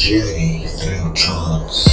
Journey through trance.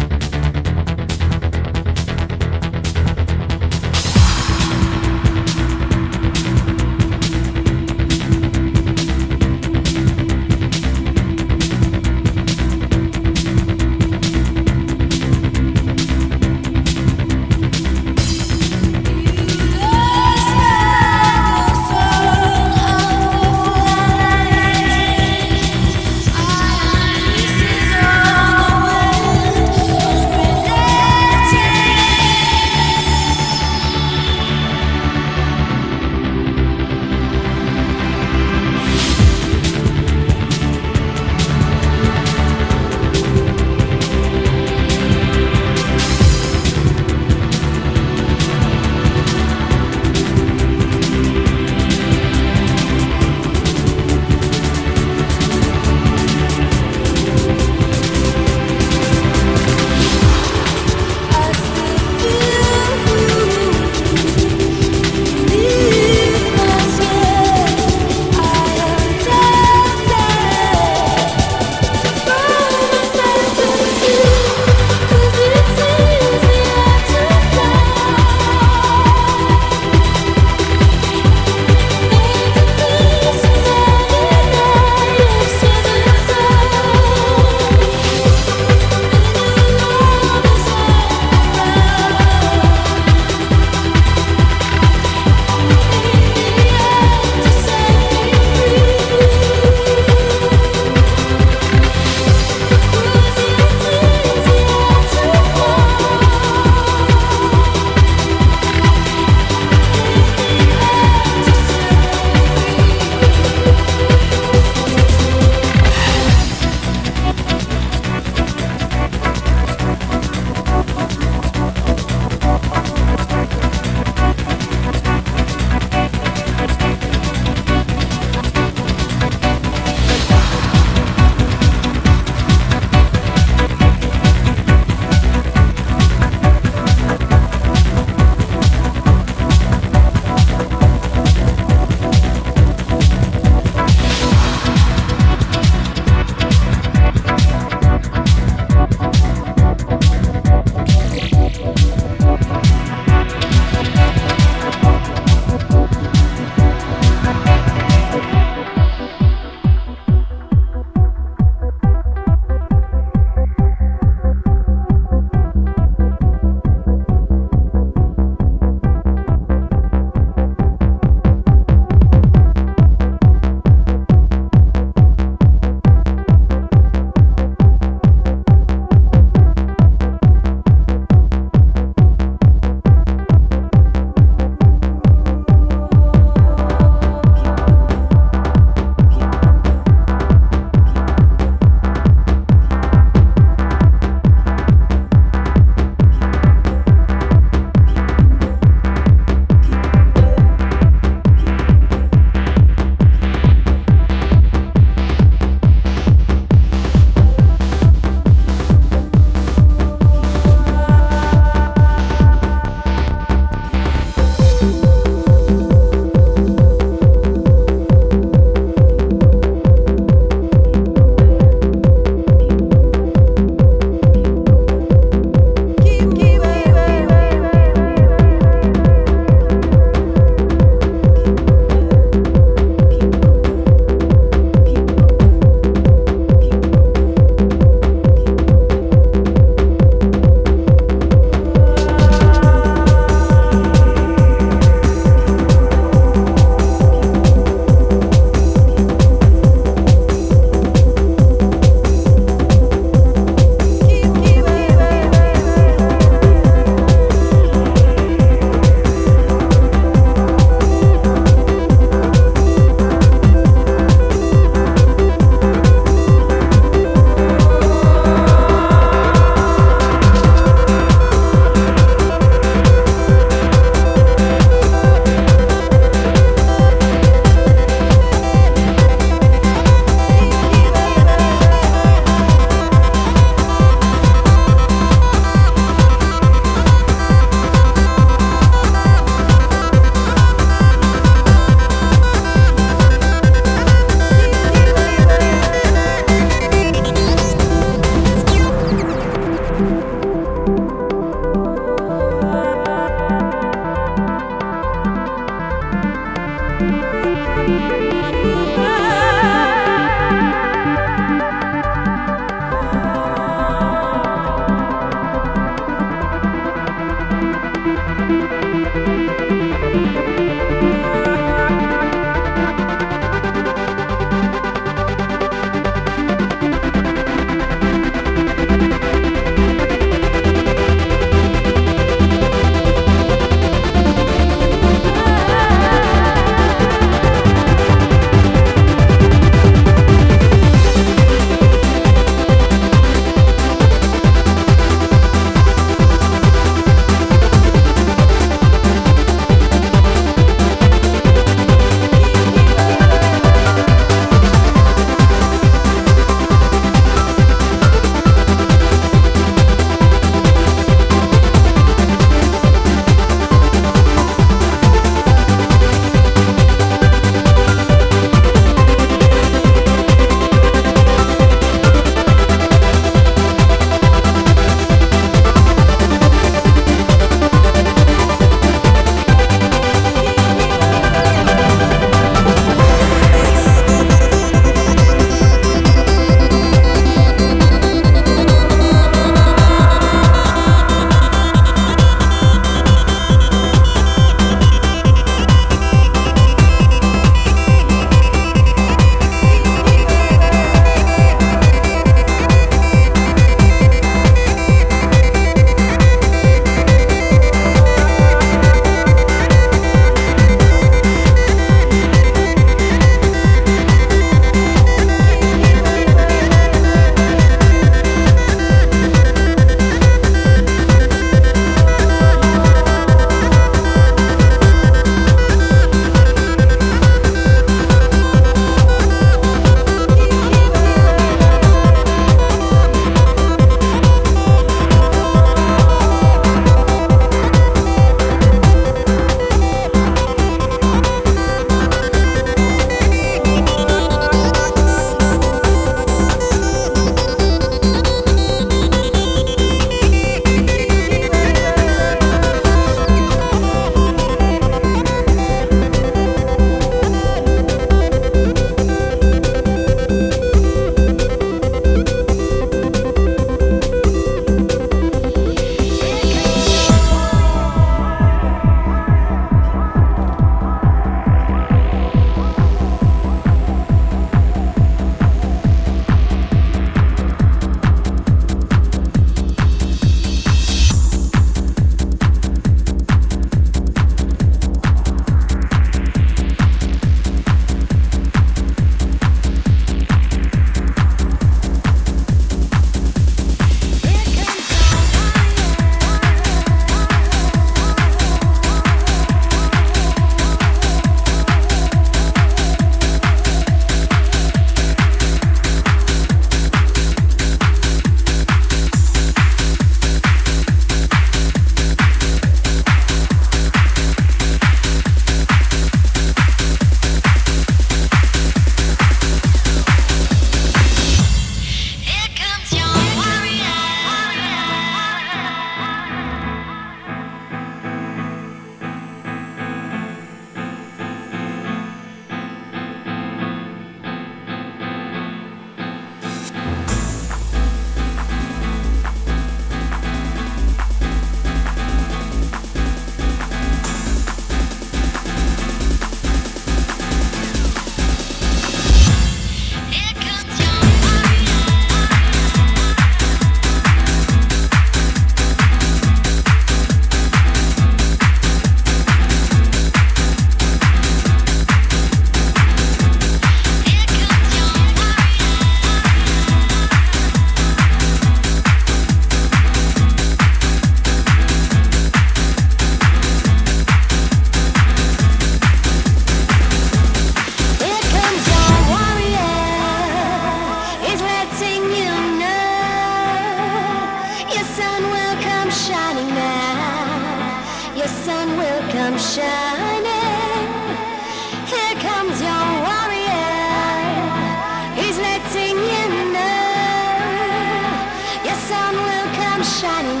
shining.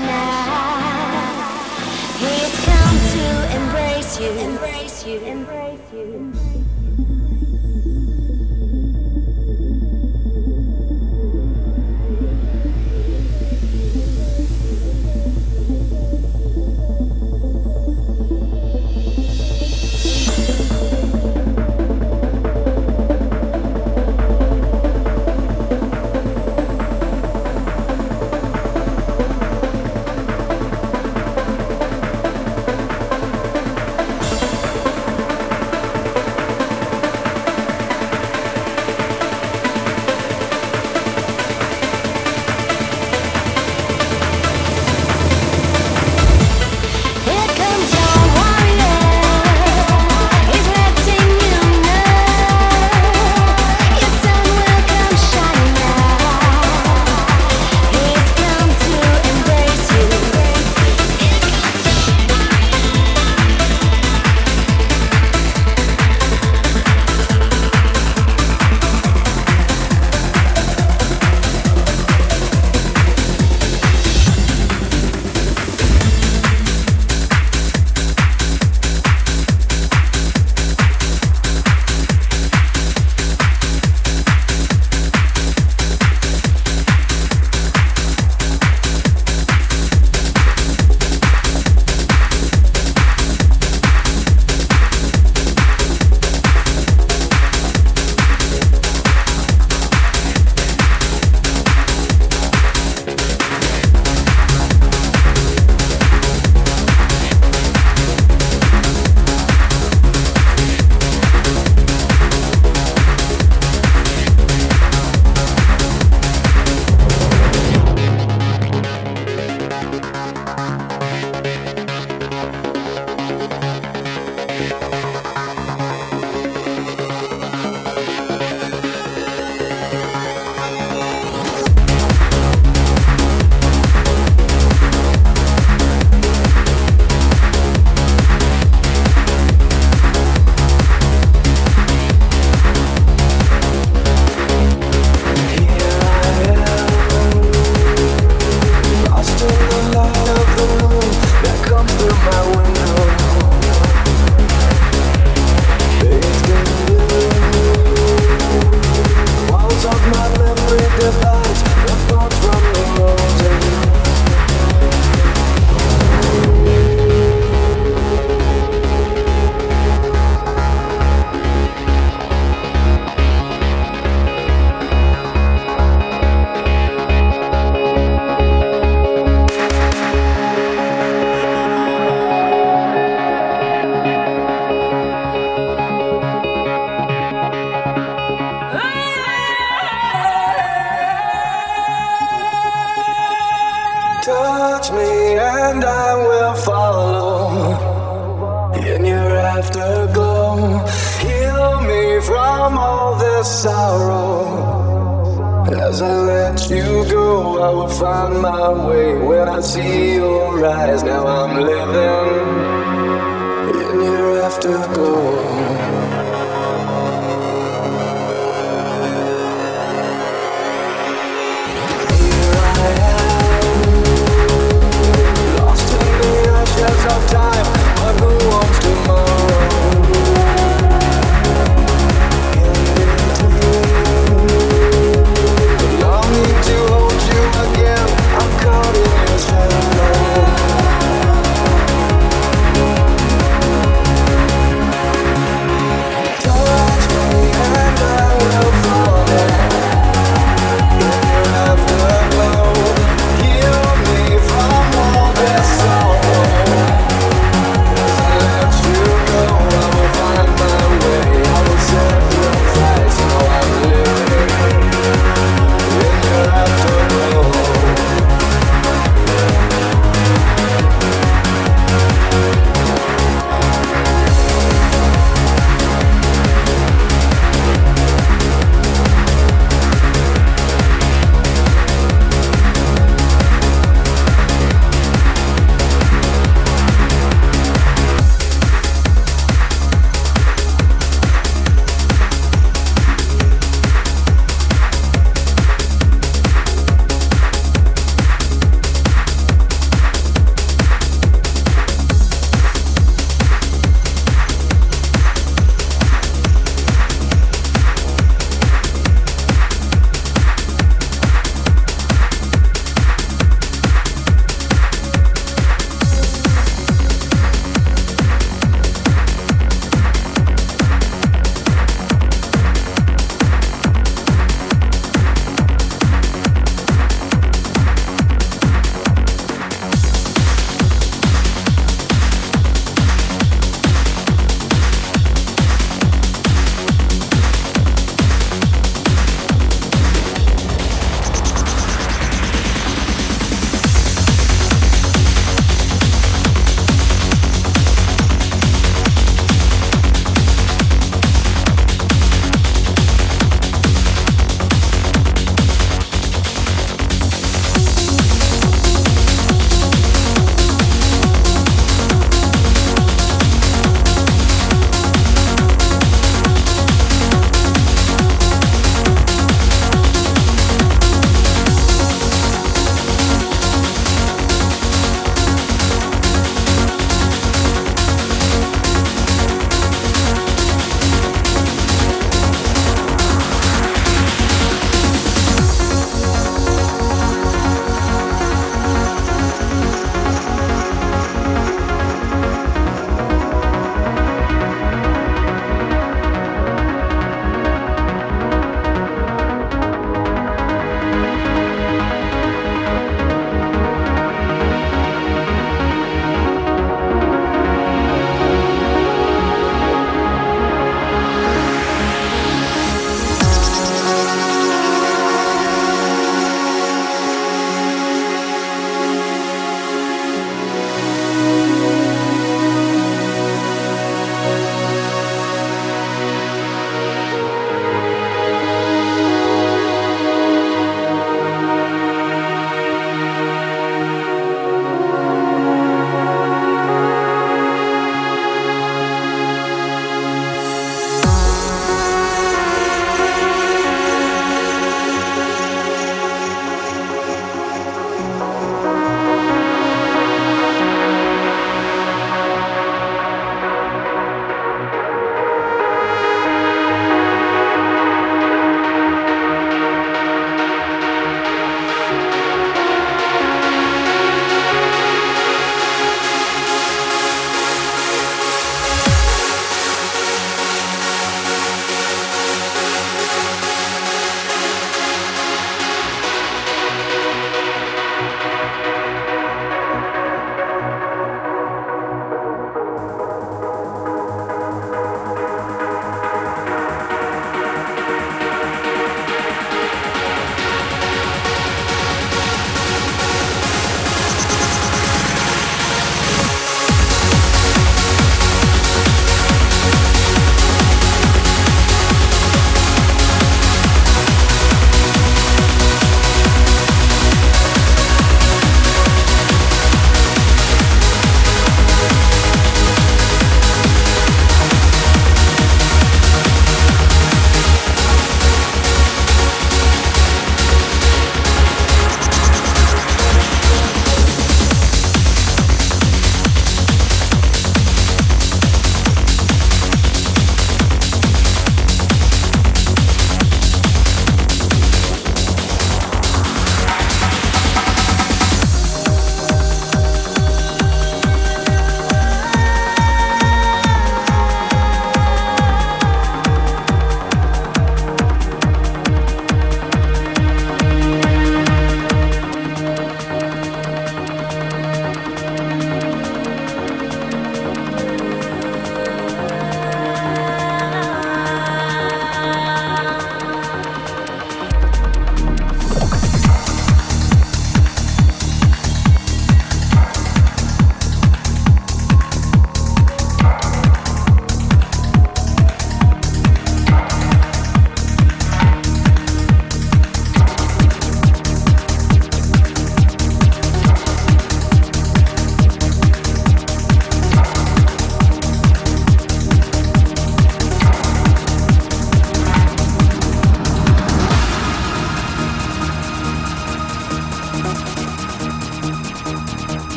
He's come to embrace you, embrace you, embrace you.